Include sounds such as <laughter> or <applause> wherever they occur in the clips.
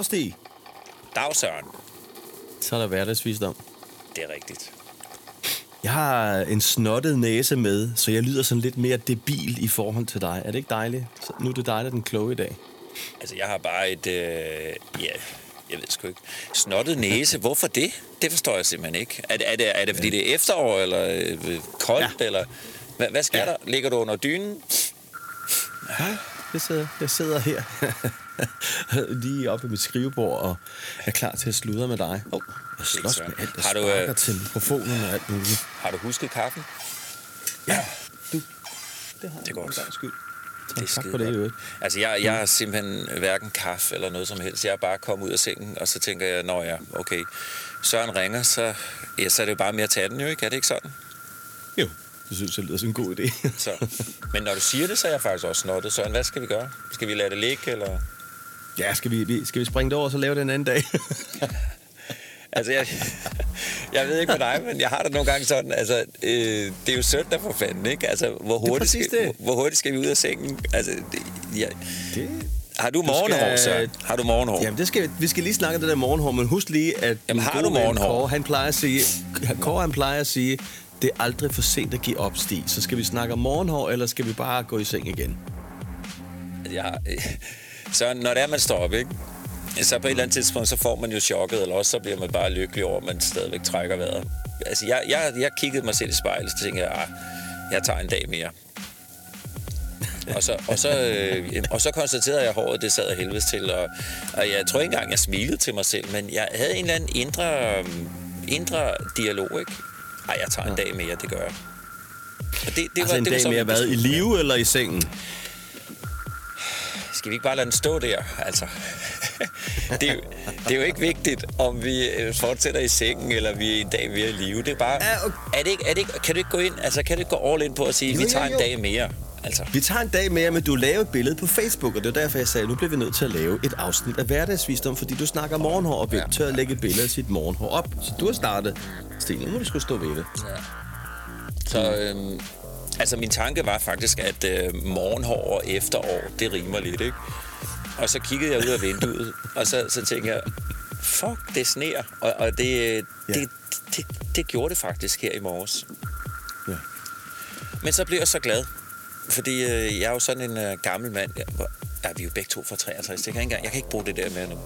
Dag, Stig. Dag, Søren. Så er der hverdagsvisdom. Det er rigtigt. Jeg har en snottet næse med, så jeg lyder sådan lidt mere debil i forhold til dig. Er det ikke dejligt? Så nu er det dig, der er den kloge i dag. Altså, jeg har bare et... Øh, ja, jeg ved sgu ikke. Snottet næse. <laughs> Hvorfor det? Det forstår jeg simpelthen ikke. Er, det- er, det, er det, fordi det er efterår, eller øh, koldt, Ja. ja. eller... Hvad, hvad sker Ja. ja. der? Ligger du under dynen? Hej, jeg sidder, jeg sidder her <laughs> lige oppe ved mit skrivebord og er klar til at sludre med dig. Oh, jeg slås med alt, der Har du, øh, til mikrofonen og alt muligt. Har du husket kaffen? Ja, du. Det har Det er godt. En skyld. Det er tak for det, i godt. Altså, jeg, jeg har simpelthen hverken kaffe eller noget som helst. Jeg er bare kommet ud af sengen, og så tænker jeg, når ja, okay, Søren ringer, så, ja, så er det jo bare mere at tage den jo, ikke? Er det ikke sådan? Jo, det synes jeg lyder som en god idé. <laughs> Så. Men når du siger det, så er jeg faktisk også snottet. Søren, hvad skal vi gøre? Skal vi lade det ligge, eller... ja, skal vi, vi, skal vi springe det over og så lave det en anden dag? <laughs> Altså, jeg, <laughs> jeg ved ikke med dig, men jeg har det nogle gange sådan, altså, øh, det er jo søndag for fanden, ikke? Altså, hvor hurtigt, skal, det. hvor, hvor hurtigt skal vi ud af sengen? Altså, det, ja. det, Har du morgenhår, skal- Søren? Har du morgenhår? Jamen, det skal, vi skal lige snakke om det der morgenhår, men husk lige, at Jamen, har du morgenhår? Kåre, han plejer at sige, Kåre, han plejer at sige, det er aldrig for sent at give op, Stig. Så skal vi snakke om morgenhår, eller skal vi bare gå i seng igen? Altså, jeg øh, så når det er, man står op, ikke? Så på et eller andet tidspunkt, så får man jo chokket, eller også så bliver man bare lykkelig over, at man stadigvæk trækker vejret. Altså, jeg, jeg, jeg kiggede mig selv i spejlet, så tænkte jeg, ah, jeg tager en dag mere. Og så, og, så, øh, og så konstaterede jeg, at håret det sad af helvedes til, og, og jeg tror ikke engang, jeg smilede til mig selv, men jeg havde en eller anden indre, indre dialog, ikke? Ej, jeg tager en dag mere, det gør jeg. Og det, det altså en det var dag så mere været i live eller i sengen? Skal vi ikke bare lade den stå der? Altså, <laughs> det, er jo, det er jo ikke vigtigt, om vi øh, fortsætter i sengen, eller vi er en dag mere i live. Det er bare... Er det ikke, er det ikke, kan du ikke gå ind, altså, kan du ikke gå all in på at sige, Jo, vi jo, tager jo. en dag mere? Altså, Vi tager en dag mere, men du lavede et billede på Facebook, og det var derfor, jeg sagde, at nu bliver vi nødt til at lave et afsnit af hverdagsvisdom, fordi du snakker morgenhår, og hvem tør at lægge et billede af sit morgenhår op. Så du har startet. Stine, nu må du skulle stå ved det. så, øhm, altså, min tanke var faktisk, at øh, morgenhår og efterår, det rimer lidt, ikke? Og så kiggede jeg ud af vinduet, og så, så tænkte jeg, fuck, det sneer. Og, og det, Ja. det, det, det gjorde det faktisk her i morges. Ja. Men så blev jeg så glad, fordi øh, jeg er jo sådan en øh, gammel mand. Jeg, hvor, ja, vi er jo begge to fra 63, det kan ikke engang, jeg kan ikke bruge det der med nu.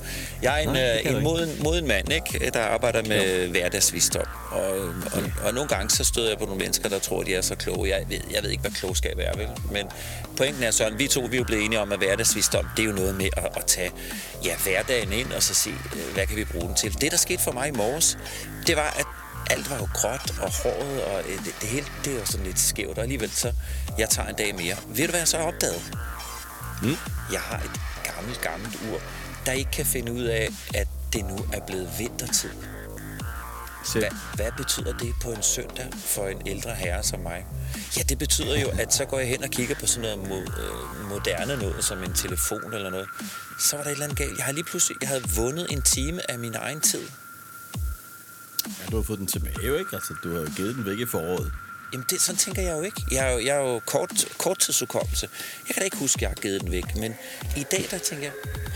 Jeg er en, Nej, øh, en moden, moden mand, ikke, der arbejder med hverdagsvisdom. Og, og, og nogle gange så støder jeg på nogle mennesker, der tror, de er så kloge. Jeg ved, jeg ved ikke, hvad klogskab er, vel? Men pointen er sådan, vi to vi er jo blevet enige om, at hverdagsvisdom, det er jo noget med at, at tage ja, hverdagen ind og så se, øh, hvad kan vi bruge den til. Det, der skete for mig i morges, det var, at alt var jo gråt og håret, og øh, det, det hele det er jo sådan lidt skævt, og alligevel så, jeg tager en dag mere. Ved du, hvad jeg så har opdaget? Mm. Jeg har et gammelt, gammelt ur, der ikke kan finde ud af, at det nu er blevet vintertid. Hvad, hvad betyder det på en søndag for en ældre herre som mig? Ja, det betyder jo, at så går jeg hen og kigger på sådan noget mo- øh, moderne noget, som en telefon eller noget. Så var der et eller andet galt. Jeg har lige pludselig jeg havde vundet en time af min egen tid. Ja, du har fået den tilbage, jo ikke? Altså, du har jo givet den væk i foråret. Jamen, det, sådan tænker jeg jo ikke. Jeg er jo, jeg er jo kort, korttidsudkommelse. Jeg kan da ikke huske, at jeg har givet den væk. Men i dag, der tænker jeg,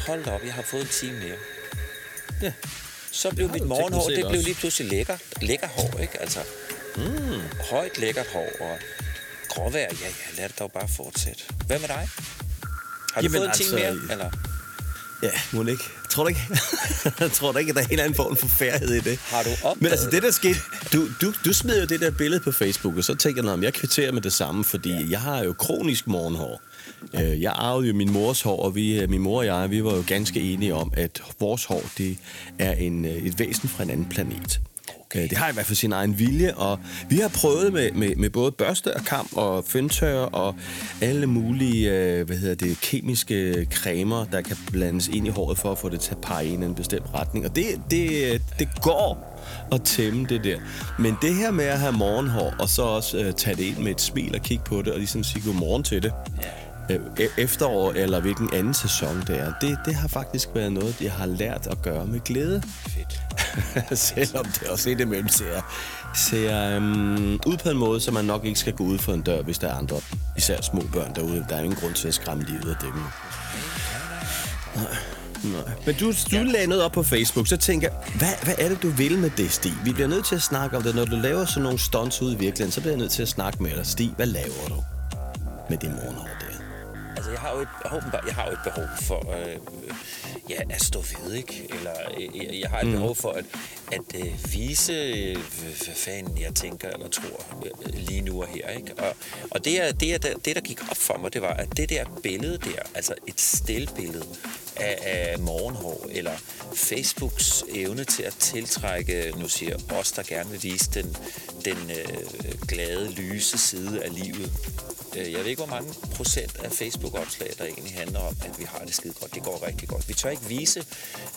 hold da op, jeg har fået en time mere. Ja. Så blev mit morgenhår, det blev lige pludselig lækker, lækker hår, ikke? Altså, mm. højt lækkert hår og gråvejr. Ja, ja, lad det dog bare fortsætte. Hvad med dig? Har du Jamen, fået en time altså, mere? Eller? Ja, må ikke. Tror du ikke? <laughs> tror du ikke, at der er en eller anden form for færdighed i det? Har du opdaget Men altså, det der skete... Du, du, du smed jo det der billede på Facebook, og så tænker jeg, om jeg kvitterer med det samme, fordi ja. jeg har jo kronisk morgenhår. Øh, Jeg arvede jo min mors hår, og vi, øh, min mor og jeg, vi var jo ganske enige om, at vores hår, det er en, øh, et væsen fra en anden planet. Okay. Øh, det har i hvert fald sin egen vilje, og vi har prøvet med, med, med både børste og kam og føntør og alle mulige øh, hvad hedder det, kemiske cremer, der kan blandes ind i håret for at få det til at pege i en bestemt retning. Og det, det, det går at tæmme det der. Men det her med at have morgenhår, og så også øh, tage det ind med et smil og kigge på det, og ligesom sige godmorgen til det, yeah efterår eller hvilken anden sæson det er, det, det har faktisk været noget, jeg har lært at gøre med glæde. Fedt. <laughs> Selvom det også indimellem ser, ser um, ud på en måde, så man nok ikke skal gå ud for en dør, hvis der er andre, især små børn derude. Der er ingen grund til at skræmme livet af dem. Nej. Men du, du ja. lagde noget op på Facebook, så tænker jeg, hvad, hvad er det, du vil med det, Stig? Vi bliver nødt til at snakke om det. Når du laver sådan nogle stunts ude i virkeligheden, så bliver jeg nødt til at snakke med dig. Stig, hvad laver du med det morgenhår? Altså, jeg har jo et, åbenbart, jeg har jo et behov for øh, ja, at stå ved, ikke? Eller øh, jeg, jeg har et mm. behov for at, at øh, vise, øh, hvad fanden jeg tænker eller tror øh, lige nu og her, ikke? Og, og det, er, det, er, det, der gik op for mig, det var, at det der billede der, altså et stilbillede af, af morgenhår, eller Facebooks evne til at tiltrække, nu siger os, der gerne vil vise den, den øh, glade, lyse side af livet, jeg ved ikke, hvor mange procent af Facebook-opslag, der egentlig handler om, at vi har det skide godt. Det går rigtig godt. Vi tør ikke vise,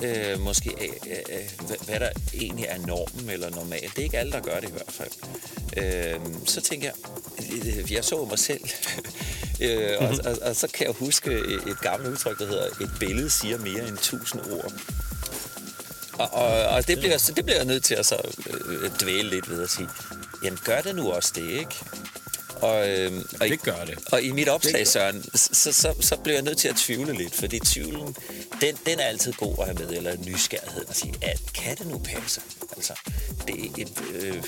øh, måske, øh, øh, hvad der egentlig er normen eller normalt. Det er ikke alle, der gør det i hvert fald. Øh, så tænker jeg, øh, jeg så mig selv, <laughs> øh, og, og, og så kan jeg huske et gammelt udtryk, der hedder, et billede siger mere end tusind ord. Og, og, og det, bliver, det bliver jeg nødt til at så, øh, dvæle lidt ved at sige, jamen gør det nu også det, ikke? Og, øh, og, det gør det. Og i mit opslag, Søren, så, så, så blev jeg nødt til at tvivle lidt, fordi tvivlen, den, den er altid god at have med, eller nysgerrighed at sige, at kan det nu passe? Altså, det er et, øh,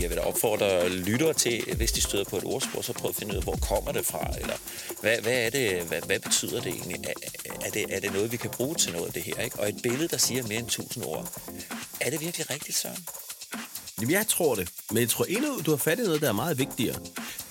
jeg vil da opfordre lyttere til, hvis de støder på et ordsprog, så prøv at finde ud af, hvor kommer det fra, eller hvad, hvad er det, hvad, hvad betyder det egentlig? Er, er, det, er det noget, vi kan bruge til noget af det her? Ikke? Og et billede, der siger mere end tusind ord, er det virkelig rigtigt, Søren? Jamen, jeg tror det. Men jeg tror endnu, du har fat i noget, der er meget vigtigere.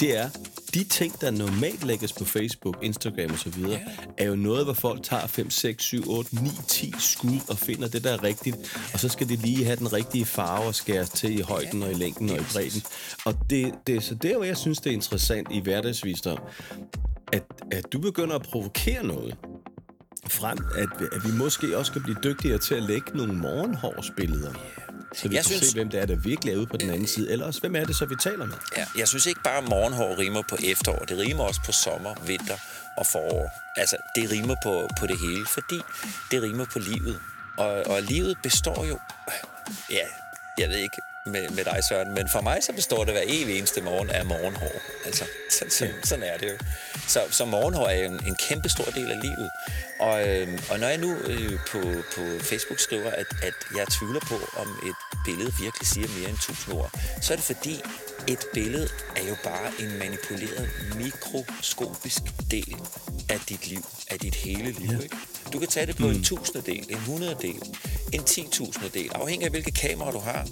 Det er, de ting, der normalt lægges på Facebook, Instagram osv., ja. er jo noget, hvor folk tager 5, 6, 7, 8, 9, 10 skud og finder det, der er rigtigt. Og så skal de lige have den rigtige farve og skæres til i højden og i længden og i bredden. Og det, det, så det er jo, jeg synes, det er interessant i hverdagsvisdom, at, at du begynder at provokere noget frem, at, at vi måske også kan blive dygtigere til at lægge nogle morgenhårsbilleder så vi jeg kan synes, se, hvem det er, der virkelig er ude på den anden side. Eller også, hvem er det så, vi taler med? Ja, jeg synes ikke bare, at morgenhår rimer på efterår. Det rimer også på sommer, vinter og forår. Altså, det rimer på, på det hele, fordi det rimer på livet. Og, og livet består jo... Ja, jeg ved ikke, med, med dig, Søren. Men for mig så består det hver evig eneste morgen af morgenhår. Altså, så, så, sådan er det jo. Så, så morgenhår er en, en kæmpe stor del af livet. Og, øh, og når jeg nu øh, på, på Facebook skriver, at, at jeg tvivler på, om et billede virkelig siger mere end tusind ord, så er det fordi, et billede er jo bare en manipuleret mikroskopisk del af dit liv, af dit hele liv. Ja. Ikke? Du kan tage det på mm. en tusindedel, en hundrededel, en ti tusindedel, afhængig af hvilke kamera du har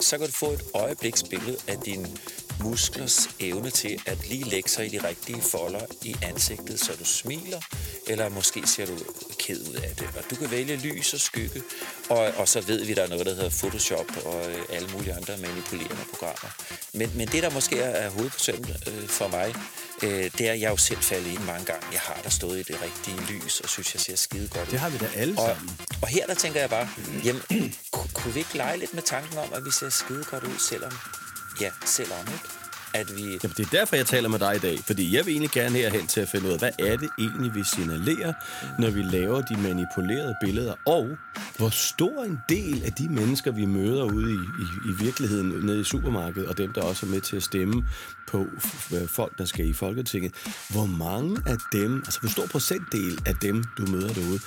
så kan du få et øjebliksbillede af din musklers evne til at lige lægge sig i de rigtige folder i ansigtet, så du smiler, eller måske ser du ked ud af det. Og du kan vælge lys og skygge, og, og så ved vi, der er noget, der hedder Photoshop og øh, alle mulige andre manipulerende programmer. Men, men det, der måske er, hovedprocenten øh, for mig, øh, det er, at jeg jo selv faldet ind mange gange. Jeg har der stået i det rigtige lys, og synes, jeg ser skide godt ud. Det har vi da alle og, sammen. Og her der tænker jeg bare, jamen, kunne vi ikke lege lidt med tanken om, at vi ser skide godt ud, selvom, ja, selvom, ikke? at vi... Jamen, det er derfor, jeg taler med dig i dag. Fordi jeg vil egentlig gerne herhen til at finde ud af, hvad er det egentlig, vi signalerer, når vi laver de manipulerede billeder? Og hvor stor en del af de mennesker, vi møder ude i, i, i virkeligheden nede i supermarkedet, og dem, der også er med til at stemme på folk, der skal i Folketinget, hvor mange af dem, altså hvor stor procentdel af dem, du møder derude,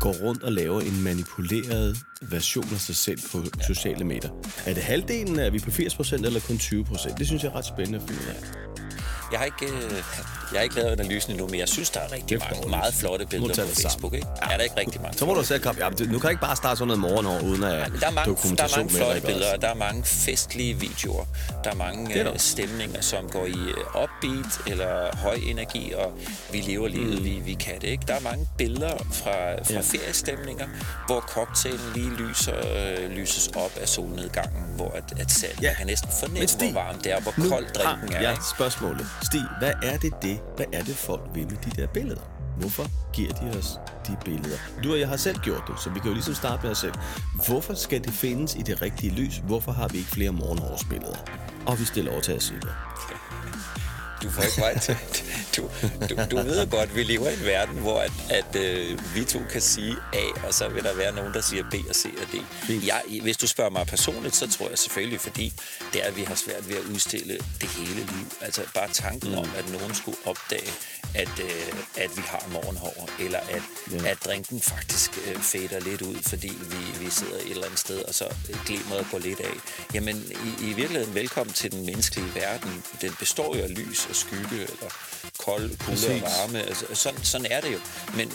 går rundt og laver en manipuleret version af sig selv på sociale medier. Er det halvdelen? Er vi på 80% eller kun 20%? Det synes jeg er ret spændende at finde ud af. Jeg har ikke, øh, jeg har ikke lavet analysen endnu, men jeg synes, der er rigtig mange meget flotte billeder på Facebook. Ikke? Ja. Er der ikke rigtig mange? Så må du selv komme. Ja, nu kan ikke bare starte sådan noget morgenår uden at ja, der er mange, Der er mange flotte billeder, der er mange festlige videoer. Der er mange uh, stemninger, som går i uh, upbeat eller høj energi, og vi lever livet, mm. vi, vi kan det. Ikke? Der er mange billeder fra, fra ja. feriestemninger, hvor cocktailen lige lyser, uh, lyses op af solnedgangen, hvor at, at salget ja. kan næsten fornemme, hvor varmt det er, hvor kold drinken er. Ja, spørgsmålet. Stig, hvad er det det? Hvad er det folk vil med de der billeder? Hvorfor giver de os de billeder? Du og jeg har selv gjort det, så vi kan jo ligesom starte med os selv. Hvorfor skal det findes i det rigtige lys? Hvorfor har vi ikke flere morgenårsbilleder? Og vi stiller over til at sige det. Du får ikke vej til, du, du, du ved godt, vi lever i en verden, hvor at, at øh, vi to kan sige A, og så vil der være nogen, der siger B og C og D. Jeg, hvis du spørger mig personligt, så tror jeg selvfølgelig, fordi det er, at vi har svært ved at udstille det hele liv. Altså bare tanken mm. om, at nogen skulle opdage, at, øh, at vi har morgenhår, eller at, ja. at drinken faktisk øh, fader lidt ud, fordi vi, vi sidder et eller andet sted, og så glimmer går lidt af. Jamen, i, i virkeligheden velkommen til den menneskelige verden. Den består jo af lys og skygge, eller kold, kulde og varme. Altså, sådan, sådan er det jo. Men,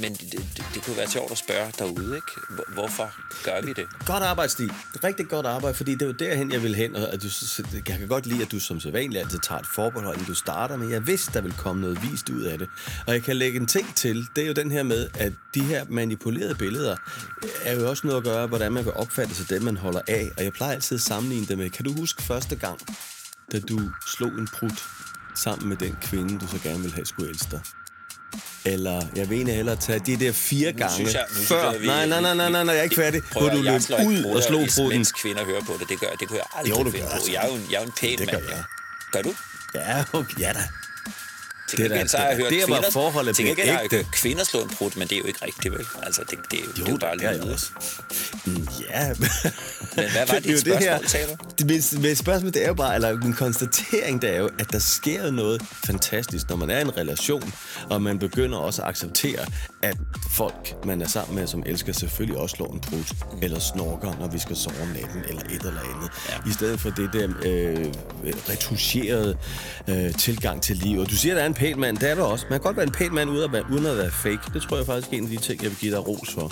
men det, det, det kunne være sjovt at spørge derude, ikke? Hvorfor gør vi det? Godt arbejde, Stig. Rigtig godt arbejde, fordi det er jo derhen, jeg vil hen. Og at du, jeg kan godt lide, at du som sædvanligt altid tager et forbehold, inden du starter, men jeg vidste, der vil komme noget vist ud af det. Og jeg kan lægge en ting til, det er jo den her med, at de her manipulerede billeder er jo også noget at gøre, hvordan man vil opfatte sig dem, man holder af. Og jeg plejer altid at sammenligne det med, kan du huske første gang, da du slog en prut sammen med den kvinde, du så gerne vil have skulle elske dig? Eller jeg vil egentlig hellere tage de der fire Nu gange synes jeg, nu før... synes jeg, nej, nej, nej, nej, nej, jeg er ikke færdig. Prøv Hvor du jeg løb ud og slog pruten. Mens kvinder hører på det, det gør, det kunne jeg aldrig Jo, du finde gør på. altså. Jeg er jo en, jeg er en pæn Det gør mand. jeg. Gør du? Ja, okay, ja da. Til Det er gengæld så har jeg det hørt det er, hvor kvinder, forholdet til gengæld har ægte. hørt kvinder slå en prut, men det er jo ikke rigtigt, vel? Altså, det, det, er jo, det er jo bare lyde. også. Mm, Ja. Men hvad var <laughs> dit det her- spørgsmål, sagde du? Det, mit, mit spørgsmål, det er jo bare, eller en konstatering, det er jo, at der sker noget fantastisk, når man er i en relation, og man begynder også at acceptere, at folk, man er sammen med, som elsker, selvfølgelig også slår en brud, eller snorker, når vi skal sove om natten, eller et eller andet. Ja. I stedet for det der øh, retuscherede øh, tilgang til livet. Du siger, at der er en pæn mand, det er du også. Man kan godt være en pæn mand uden at være, uden at være fake. Det tror jeg faktisk er en af de ting, jeg vil give dig ros for.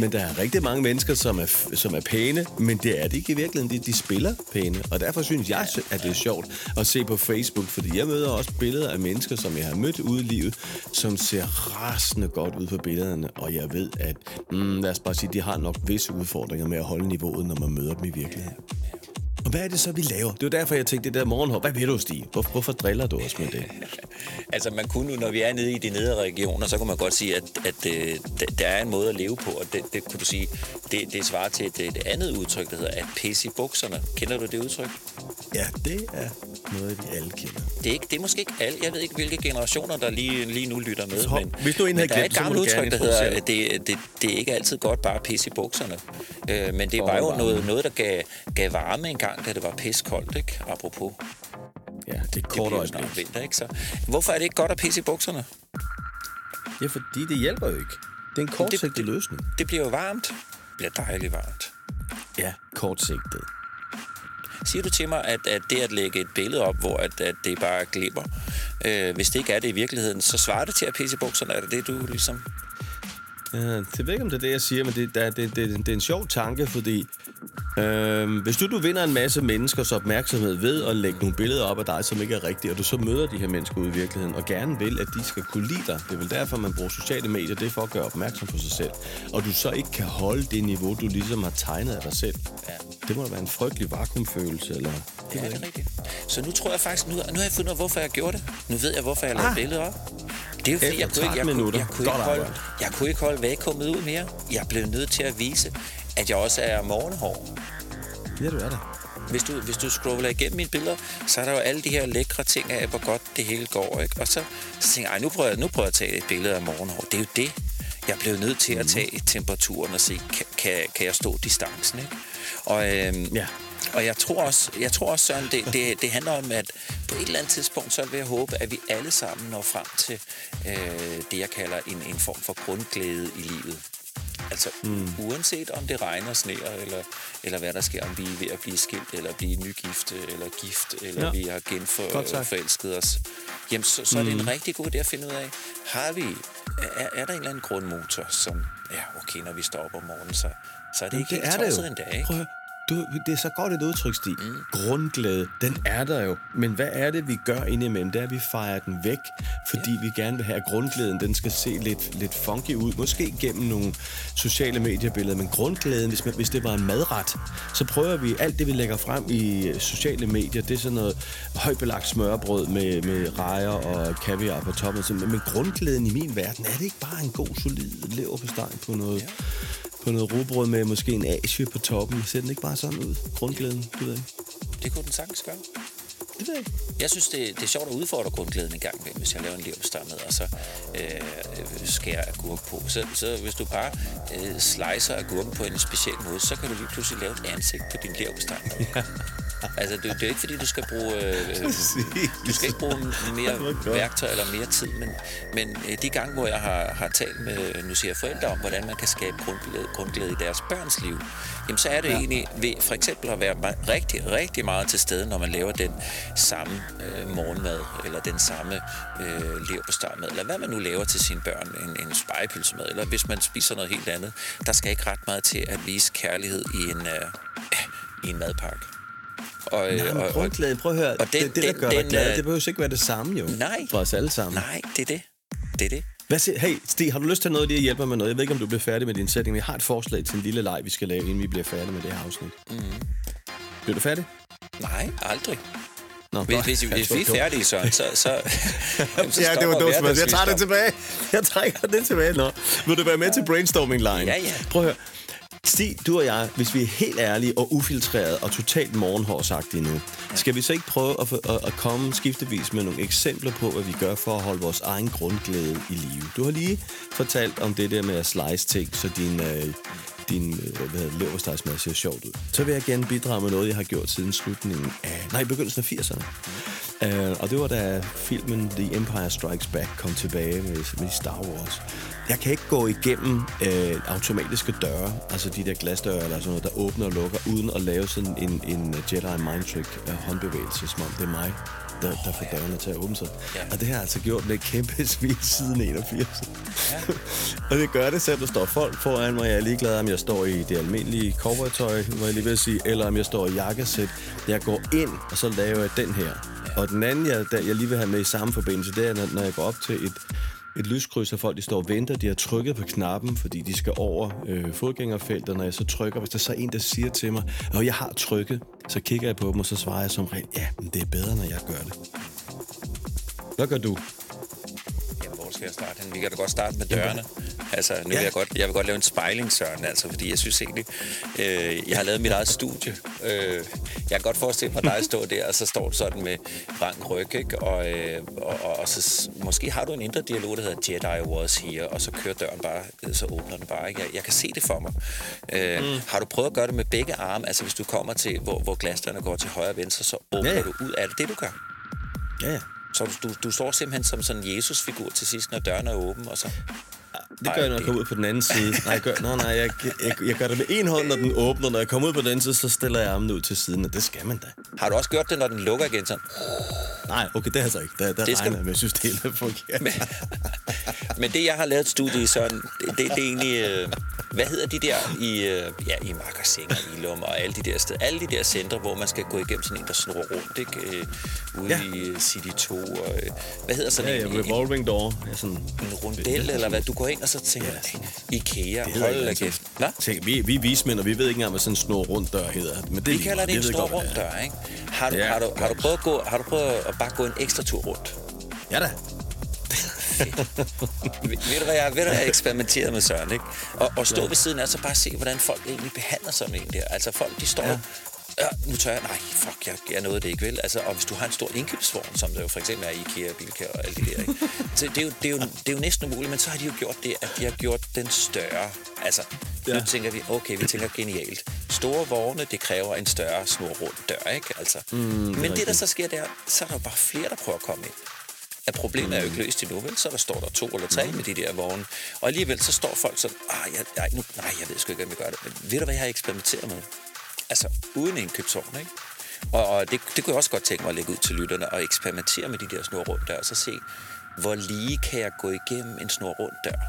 Men der er rigtig mange mennesker, som er, som er pæne, men det er det ikke i virkeligheden. De, de spiller pæne. Og derfor synes jeg, at det er sjovt at se på Facebook, fordi jeg møder også billeder af mennesker, som jeg har mødt ude i livet, som ser rasende godt ud på billederne. Og jeg ved, at mm, lad os bare sige, de har nok visse udfordringer med at holde niveauet, når man møder dem i virkeligheden. Og hvad er det så, vi laver? Det er jo derfor, jeg tænkte, det der morgenhår. Hvad ved du, Stig? Hvor, hvorfor driller du os med det? <laughs> Altså, man kunne nu, når vi er nede i de nedre regioner, så kunne man godt sige, at, at øh, der- er en måde at leve på, og det, det kunne du sige, det, det svarer til et, et andet udtryk, der hedder at pisse i bukserne. Kender du det udtryk? Ja, det er noget, vi alle kender. Det er, ikke, det er måske ikke alle. Jeg ved ikke, hvilke generationer, der lige, lige nu lytter med. Så, men, hvis du en men havde der er glemt, et gammelt udtryk, der hedder, at det, det, det er ikke altid godt bare at pisse i bukserne. Øh, men det var jo noget, noget, der gav, gav varme en gang, da det var piskoldt, ikke? Apropos. Ja, det er Det kort øjeblik. vinter, ikke? Så, hvorfor er det ikke godt at pisse i bukserne? Ja, fordi det hjælper jo ikke. Det er en kortsigtet løsning. Det bliver jo varmt. Det bliver dejligt varmt. Ja, kortsigtet. Siger du til mig, at, at det at lægge et billede op, hvor at, at det bare glimmer, øh, hvis det ikke er det i virkeligheden, så svarer det til at pisse i bukserne? Er det det, du ligesom... Ja, jeg ved ikke, om det er det, jeg siger, men det, det, det, det, det er en sjov tanke, fordi øh, hvis du, du vinder en masse menneskers opmærksomhed ved at lægge nogle billeder op af dig, som ikke er rigtige, og du så møder de her mennesker ude i virkeligheden, og gerne vil, at de skal kunne lide dig, det er vel derfor, man bruger sociale medier, det er for at gøre opmærksom på sig selv, og du så ikke kan holde det niveau, du ligesom har tegnet af dig selv. Ja. Det må da være en frygtelig vakuumfølelse, eller... Ja, det er rigtigt. Så nu tror jeg faktisk, nu, nu har jeg fundet ud af, hvorfor jeg gjorde det. Nu ved jeg, hvorfor jeg lavede Ah. billeder op. Det er jo fordi, jeg kunne, ikke, jeg, 13 kunne, minutter. jeg, kunne Godt ikke holde, jeg kunne ikke holde vakuummet ud mere. Jeg blev nødt til at vise, at jeg også er morgenhår. Ja, du er der. Hvis du, hvis du scroller igennem mine billeder, så er der jo alle de her lækre ting af, hvor godt det hele går. Ikke? Og så, så tænker jeg, "Ej, nu prøver jeg, nu prøver jeg at tage et billede af morgenhår. Det er jo det. Jeg blev nødt til at tage temperaturen og se, kan, kan, kan jeg stå distancen? Ikke? Og, øhm, Ja. Og jeg tror også, jeg tror også Søren, det, det, det handler om, at på et eller andet tidspunkt, så vil jeg håbe, at vi alle sammen når frem til øh, det, jeg kalder en, en form for grundglæde i livet. Altså mm. uanset om det regner, sneer, eller, eller hvad der sker, om vi er ved at blive skilt, eller blive nygifte, eller gift, eller Ja. vi har genforelsket os, jamen så, så er det en rigtig god idé at finde ud af, har vi, er, er der en eller anden grundmotor, som, ja okay, når vi står op om morgenen, så, så er det Jamen, ikke helt tosset en dag, ikke? Prøv. Du, det er så godt et udtryk, Stig. Mm. Grundglæde, den er der jo. Men hvad er det, vi gør indimellem? Det er, at vi fejrer den væk, fordi ja. vi gerne vil have at grundglæden. Den skal se lidt, lidt funky ud. Måske gennem nogle sociale mediebilleder. Men grundglæden, hvis, man, hvis det var en madret, så prøver vi alt det, vi lægger frem i øh, sociale medier. Det er sådan noget højbelagt smørbrød med, med rejer og kaviar på toppen. Men, grundglæden i min verden, er det ikke bare en god, solid leverpostej på noget... Ja på noget rugbrød med måske en asie på toppen. Ser den ikke bare sådan ud? Grundglæden, du ved ikke. Det kunne den sagtens gøre. Det ved jeg. Jeg synes, det, det er sjovt at udfordre grundglæden en gang imellem, hvis jeg laver en leverpostej med, og så øh, skærer agurk på. Så, så hvis du bare øh, slicer agurken på en speciel måde, så kan du lige pludselig lave et ansigt på din leverpostej. <laughs> Ja. Altså, det, det er ikke, fordi du skal bruge, øh, <laughs> du skal ikke bruge mere værktøj eller mere tid, men, men øh, de gange, hvor jeg har, har talt med, nu siger forældre om, hvordan man kan skabe grundglæde, grundglæde i deres børns liv, jamen så er det ja. egentlig ved for eksempel at være rigtig, rigtig meget til stede, når man laver den samme øh, morgenmad, eller den samme øh, leverpostejmad, eller hvad man nu laver til sine børn, en, en spejepølsemad, eller hvis man spiser noget helt andet. Der skal ikke ret meget til at vise kærlighed i en, øh, i en madpakke. Og, Nej, men og, grundglæden, prøv at høre, og den, det, det, der gør den, dig glad, det behøver ikke være det samme jo, nej, for os alle sammen. Nej, det er det. Det er det. Hvad siger, hey, Stig, har du lyst til noget lige at hjælpe mig med noget? Jeg ved ikke, om du bliver færdig med din sætning, men jeg har et forslag til en lille leg, vi skal lave, inden vi bliver færdige med det her afsnit. Mm. Bliver du færdig? Nej, aldrig. Nå, hvis, hvis, hvis vi er færdige, så, så, så, <laughs> så <laughs> Ja, det var dumt, jeg tager det tilbage. <laughs> Jeg trækker det tilbage. Nå. Vil du være med til brainstorming line? Ja, ja. Prøv at høre. Stig, du og jeg, hvis vi er helt ærlige og ufiltrerede og totalt morgenhårsagtige nu, skal vi så ikke prøve at, at, at komme skiftevis med nogle eksempler på, hvad vi gør for at holde vores egen grundglæde i live? Du har lige fortalt om det der med at slice ting, så din, øh, din øh, leverpostejsmad ser sjovt ud. Så vil jeg gerne bidrage med noget, jeg har gjort siden slutningen af... Nej, begyndelsen af 80'erne. Mm. Uh, og det var da filmen The Empire Strikes Back kom tilbage med, med Star Wars. Jeg kan ikke gå igennem øh, automatiske døre, altså de der glasdøre eller sådan noget, der åbner og lukker, uden at lave sådan en, en Jedi mind trick uh, håndbevægelse, som om det er mig, der, der får dørene til at åbne sig. Ja. Og det har jeg altså gjort med kæmpe smil siden 81. Ja. <laughs> og det gør det, selv der står folk foran mig. Jeg er ligeglad, om jeg står i det almindelige cowboytøj, må jeg lige vil sige, eller om jeg står i jakkesæt. Jeg går ind, og så laver jeg den her. Ja. Og den anden, jeg, der, jeg lige vil have med i samme forbindelse, det er, når, når jeg går op til et et lyskryds, og folk de står og venter. De har trykket på knappen, fordi de skal over øh, fodgængerfeltet. Når jeg så trykker, hvis der så er en, der siger til mig, at jeg har trykket, så kigger jeg på dem, og så svarer jeg som regel, ja, men det er bedre, når jeg gør det. Hvad gør du? Jamen, hvor skal jeg starte? Vi kan da godt starte med dørene. Altså, nu ja. vil jeg, godt, jeg vil godt lave en spejling, Søren, altså, fordi jeg synes egentlig, øh, jeg har lavet mit eget studie. Øh, jeg kan godt forestille mig dig at stå der, og så står du sådan med rank ryg, ikke? Og, øh, og, og, og så måske har du en indre dialog, der hedder Jedi was here, og så kører døren bare, så åbner den bare, ikke? Jeg, jeg kan se det for mig. Øh, mm. Har du prøvet at gøre det med begge arme? Altså, hvis du kommer til, hvor, hvor glasdørene går til højre og venstre, så åbner ja. du ud. Er det det, du gør? Ja, ja. Så du, du, du står simpelthen som sådan en Jesus-figur til sidst, når dørene er åbne, og så... Det gør jeg, når jeg kommer ud på den anden side. Nej, jeg gør, nej, nej jeg, jeg, jeg gør det med en hånd, når den åbner. Når jeg kommer ud på den anden side, så stiller jeg armen ud til siden, og det skal man da. Har du også gjort det, når den lukker igen sådan? Nej, okay, det har jeg så ikke. Der, der det regner jeg med systemet fungerer. Men, <laughs> men det, jeg har lavet et studie i sådan, det, det, det er egentlig... Øh, hvad hedder de der i, øh, ja, i Magasin og Ilum og alle de der steder? Alle de der centre, hvor man skal gå igennem sådan en, der snor rundt, ikke? Øh, ude ja. i City 2 og... Øh, hvad hedder sådan ja, en? Ja, revolving door. Ja, sådan, en rundel, eller hvad? Du går ind, og så tænker ja. Ikea, hold da kæft. Nå? Tænk, vi, vi er vismænd, og vi ved ikke engang, hvad sådan en snor rundt dør hedder. Men det vi kalder det en snor rundt dør, ikke? Har du, ja, har, du, har, du prøvet at gå, har du prøvet at bare gå en ekstra tur rundt? Ja da ved du hvad, jeg, ved du, jeg har eksperimenteret med Søren, ikke? Og, og stå ja. ved siden af, så bare se, hvordan folk egentlig behandler sådan en der. Altså folk, de står... Ja. Ja, nu tør jeg, nej, fuck, jeg, jeg nåede det ikke, vel? Altså, og hvis du har en stor indkøbsvogn, som der jo for eksempel er i IKEA, Bilka og alt det der, ikke? <laughs> Så det er, jo, det, er jo, det er jo næsten umuligt, men så har de jo gjort det, at de har gjort den større. Altså, ja. nu tænker vi, okay, vi tænker genialt. Store vogne, det kræver en større snor rundt dør, ikke? Altså. Mm, men det, der så sker der, så er der jo bare flere, der prøver at komme ind at problemet er jo ikke løst endnu, vel? Så der står der to eller tre med de der vogne. Og alligevel så står folk sådan, ah, jeg, jeg, nu, nej, jeg ved sgu ikke, om jeg gør det. Men ved du, hvad jeg har eksperimenteret med? Altså, uden en købsvogn, ikke? Og, og det, det kunne jeg også godt tænke mig at lægge ud til lytterne og eksperimentere med de der snor rundt der, og så se, hvor lige kan jeg gå igennem en snor rundt dør.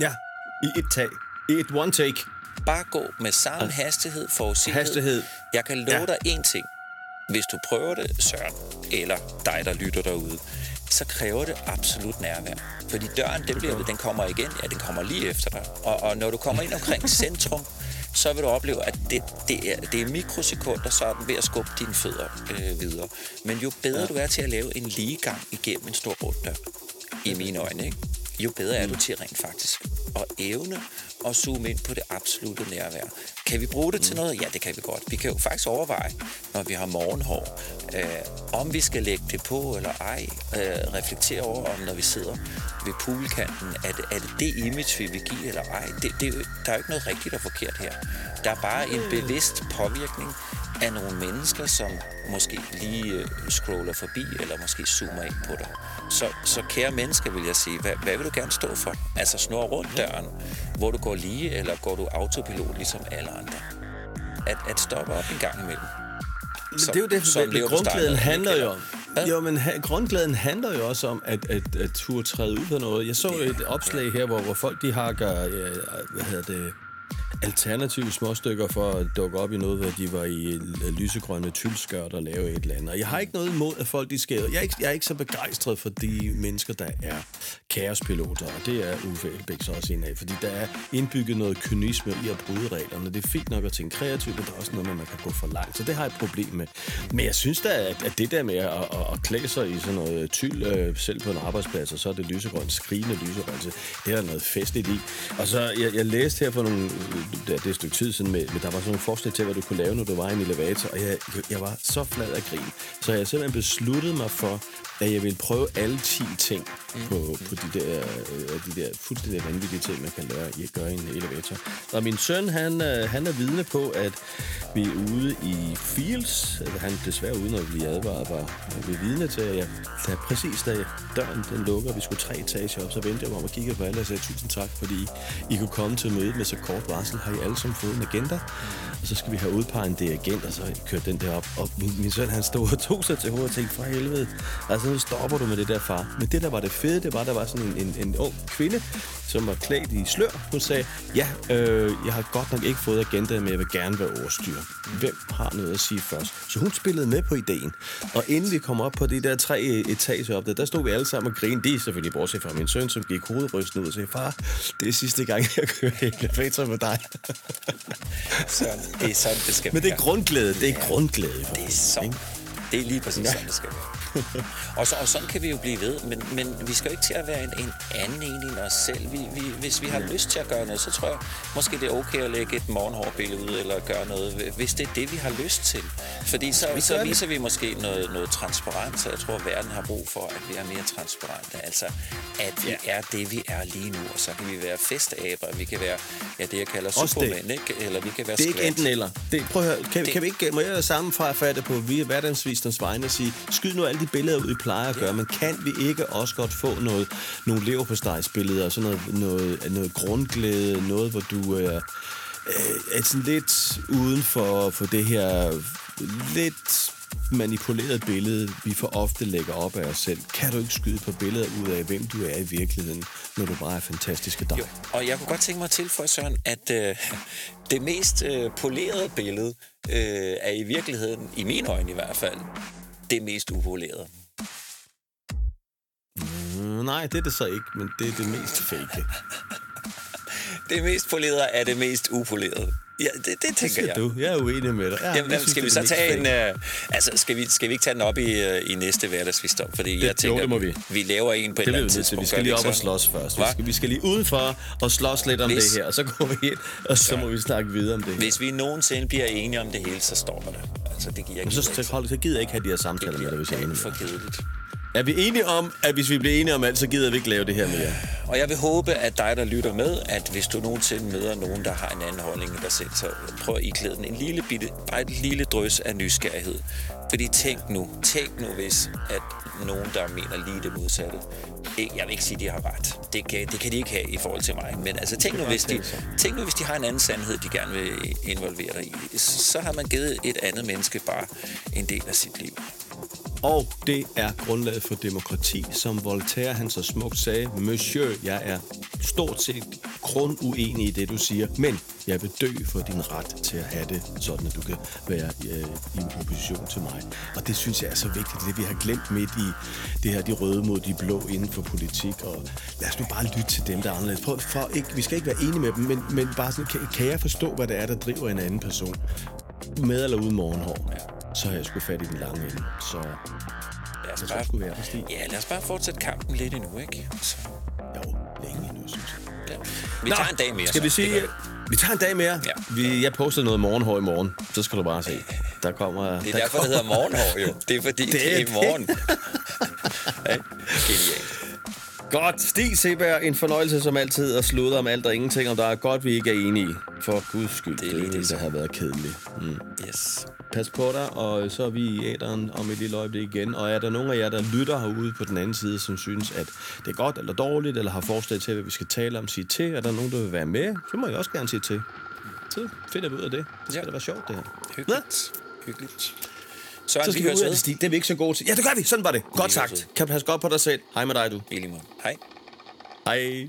Ja, i et tag. I et one take. Bare gå med samme hastighed, forudsighed. Hastighed. Jeg kan love ja. dig én ting. Hvis du prøver det, Søren, eller dig, der lytter derude, så kræver det absolut nærvær. Fordi døren, den, bliver, den kommer igen, ja, den kommer lige efter dig. Og, og når du kommer ind omkring centrum, så vil du opleve, at det, det, er, det er mikrosekunder, så er den ved at skubbe dine fødder øh, videre. Men jo bedre du er til at lave en ligegang igennem en stor runddør, i mine øjne, ikke? jo bedre er du til rent faktisk at evne at zoome ind på det absolute nærvær. Kan vi bruge det til noget? Ja, det kan vi godt. Vi kan jo faktisk overveje, når vi har morgenhår, øh, om vi skal lægge det på eller ej. Øh, reflektere over, om når vi sidder ved poolkanten, er det, er det det image, vi vil give eller ej? Det, det, der er jo ikke noget rigtigt og forkert her. Der er bare en bevidst påvirkning af nogle mennesker, som måske lige øh, scroller forbi, eller måske zoomer ind på dig. Så, så kære mennesker, vil jeg sige, hvad, hvad vil du gerne stå for? Altså snor rundt døren, hvor du går lige, eller går du autopilot ligesom alle andre? At, at stoppe op en gang imellem. Men det er jo det, som det, grundglæden handler jo om. Jo, men ha, grundglæden handler jo også om, at, at, at turde træde ud af noget. Jeg så et opslag her, hvor, hvor folk de hakker, ja, hvad hedder det, alternative småstykker for at dukke op i noget, hvor de var i lysegrønne tylskørt og lave et eller andet. Og jeg har ikke noget imod, at folk de skal... Jeg er, ikke, jeg er ikke så begejstret for de mennesker, der er kaospiloter, og det er Uffe Elbæk så også en af, fordi der er indbygget noget kynisme i at bryde reglerne. Det er fint nok at tænke kreativt, men der er også noget man kan gå for langt. Så det har jeg et problem med. Men jeg synes da, at, at det der med at, at, at klæde sig i sådan noget tyld, øh, selv på en arbejdsplads, og så er det lysegrønt, skrigende lysegrønt, det er der noget festligt i. Og så, jeg, jeg læste her for nogle det er et stykke tid siden, med, der var sådan nogle forslag til, hvad du kunne lave, når du var i en elevator, og jeg, jeg var så flad af grin. Så jeg simpelthen besluttede mig for, at jeg ville prøve alle 10 ting mm. på, på de, der, øh, de der fuldstændig vanvittige ting, man kan lære, gøre i en elevator. Og min søn, han, øh, han er vidne på, at vi er ude i Fields, at han desværre uden at blive advaret, var vi vidne til, at jeg, da præcis da døren den lukker, vi skulle tre etager op, så vendte jeg mig om og kiggede på alle og sagde tusind tak, fordi I kunne komme til mødet med så kort varsel. Har I alle sammen fået en agenda? Og så skal vi have udpeget en dirigent, og så kørte den der op. Og min, min søn, han stod og tog sig til hovedet og tænkte, for helvede, altså nu stopper du med det der far. Men det, der var det fede, det var, der var sådan en, en, en ung kvinde, som var klædt i slør. Hun sagde, ja, øh, jeg har godt nok ikke fået agenda, men jeg vil gerne være overstyr. Hvem har noget at sige først? Så hun spillede med på ideen. Og inden vi kom op på de der tre etager op der, der stod vi alle sammen og grinede. Det er selvfølgelig bortset fra min søn, som gik hovedrysten ud og sagde, far, det er sidste gang, <laughs> jeg kører elevator med dig. så det er sådan, det skal Men det er grundglæde. Det er grundglæde. Det er sådan. Det er lige præcis ja. sådan, det skal være. <laughs> og, så, og sådan kan vi jo blive ved, men, men vi skal jo ikke til at være en, en anden en end os selv. Vi, vi, hvis vi har mm. lyst til at gøre noget, så tror jeg måske det er okay at lægge et morgenhårbillede ud, eller gøre noget, hvis det er det, vi har lyst til. Fordi så, så viser vi måske noget, noget transparens, og jeg tror, at verden har brug for, at vi er mere transparente. Altså, at vi ja. er det, vi er lige nu, og så kan vi være festaber, vi kan være, ja, det jeg kalder supermænd, ikke? eller vi kan være Det er ikke enten eller. Det, prøv at høre, kan, det, kan vi ikke, må jeg sammenfatte på vi er hverdagsvisens vegne og sige, skyd nu alle de billeder ud, I plejer at gøre, men kan vi ikke også godt få noget, nogle leverpostejsbilleder, sådan noget, noget, noget grundglæde, noget, hvor du er, er sådan lidt uden for, for det her lidt manipuleret billede, vi for ofte lægger op af os selv. Kan du ikke skyde på billeder ud af, hvem du er i virkeligheden, når du bare er fantastiske dig? Jo, og jeg kunne godt tænke mig til for Søren, at øh, det mest øh, polerede billede øh, er i virkeligheden, i mine øjne i hvert fald, det mest upolerede. Mm, nej, det er det så ikke, men det er det mest fake. <laughs> det mest polerede er det mest upolerede. Ja, det, det tænker det jeg. du. Jeg er uenig med dig. Ja, Jamen, synes, skal vi så tage en... Uh, altså, skal vi, skal vi ikke tage den op i, uh, i næste hverdagsvisdom? Fordi det, jeg tænker, jo, det må vi. vi laver en på det et eller andet tidspunkt. Vi skal lige op og slås først. Vi skal, vi skal lige udenfor og slås lidt om Hvis, det her, og så går vi ind, og så må vi snakke videre om det her. Hvis vi nogensinde bliver enige om det hele, så stopper det. Altså, det giver ikke så, så, hold, så gider jeg ikke have de her samtaler med dig, hvis jeg er enig for kedeligt. Er vi enige om, at hvis vi bliver enige om alt, så gider vi ikke lave det her mere? Og jeg vil håbe, at dig, der lytter med, at hvis du nogensinde møder nogen, der har en anden holdning end dig selv, så prøv at iklæde den en lille bitte, bare et lille drøs af nysgerrighed. Fordi tænk nu, tænk nu hvis, at nogen, der mener lige det modsatte, jeg vil ikke sige, at de har ret. Det kan, det kan de ikke have i forhold til mig. Men altså, tænk nu, hvis de, tænk nu, hvis de har en anden sandhed, de gerne vil involvere dig i. Så har man givet et andet menneske bare en del af sit liv. Og det er grundlaget for demokrati, som Voltaire han så smukt sagde, Monsieur, jeg er stort set grunduenig i det, du siger, men jeg vil dø for din ret til at have det, sådan at du kan være øh, i en opposition til mig. Og det synes jeg er så vigtigt, det vi har glemt midt i det her, de røde mod de blå inden for politik, og lad os nu bare lytte til dem, der er anderledes. Prøv, for ikke, vi skal ikke være enige med dem, men, men bare sådan, kan, kan jeg forstå, hvad det er, der driver en anden person? Med eller uden morgenhår? Så har jeg sgu fat i den lange ende. Så lad os bare, skulle være der, Ja, lad os bare fortsætte kampen lidt endnu, ikke? Så. Jo, længe endnu, synes jeg. Ja. Vi tager en dag mere, Skal vi så. Det sige... Vi tager en dag mere. Ja. Vi, jeg poster noget morgenhår i morgen. Så skal du bare se. Der kommer... Det er der derfor, det hedder morgenhår, jo. Det er fordi, <laughs> det, det er i morgen. <laughs> genialt. Godt. Stig Seberg, en fornøjelse som altid at sludre om alt og ingenting, om der er godt, vi ikke er enige. For guds skyld, Det er det, det, det, det har været kedeligt. Mm. Yes. Pas på dig, og så er vi i æderen om et lille øjeblik igen. Og er der nogen af jer, der lytter herude på den anden side, som synes, at det er godt eller dårligt, eller har forslag til, hvad vi skal tale om, sige til, er der nogen, der vil være med, så må jeg også gerne sige til. Så finder vi ud af det. Det skal Ja. da være sjovt, det her. Hyggeligt. Hyggeligt. Så Søren, vi skal vi høres ud af det. Det er vi ikke så gode til. Ja, det gør vi. Sådan var det. Godt sagt. Kan passe godt på dig selv. Hej med dig, du. I lige måde. Hej. Hej.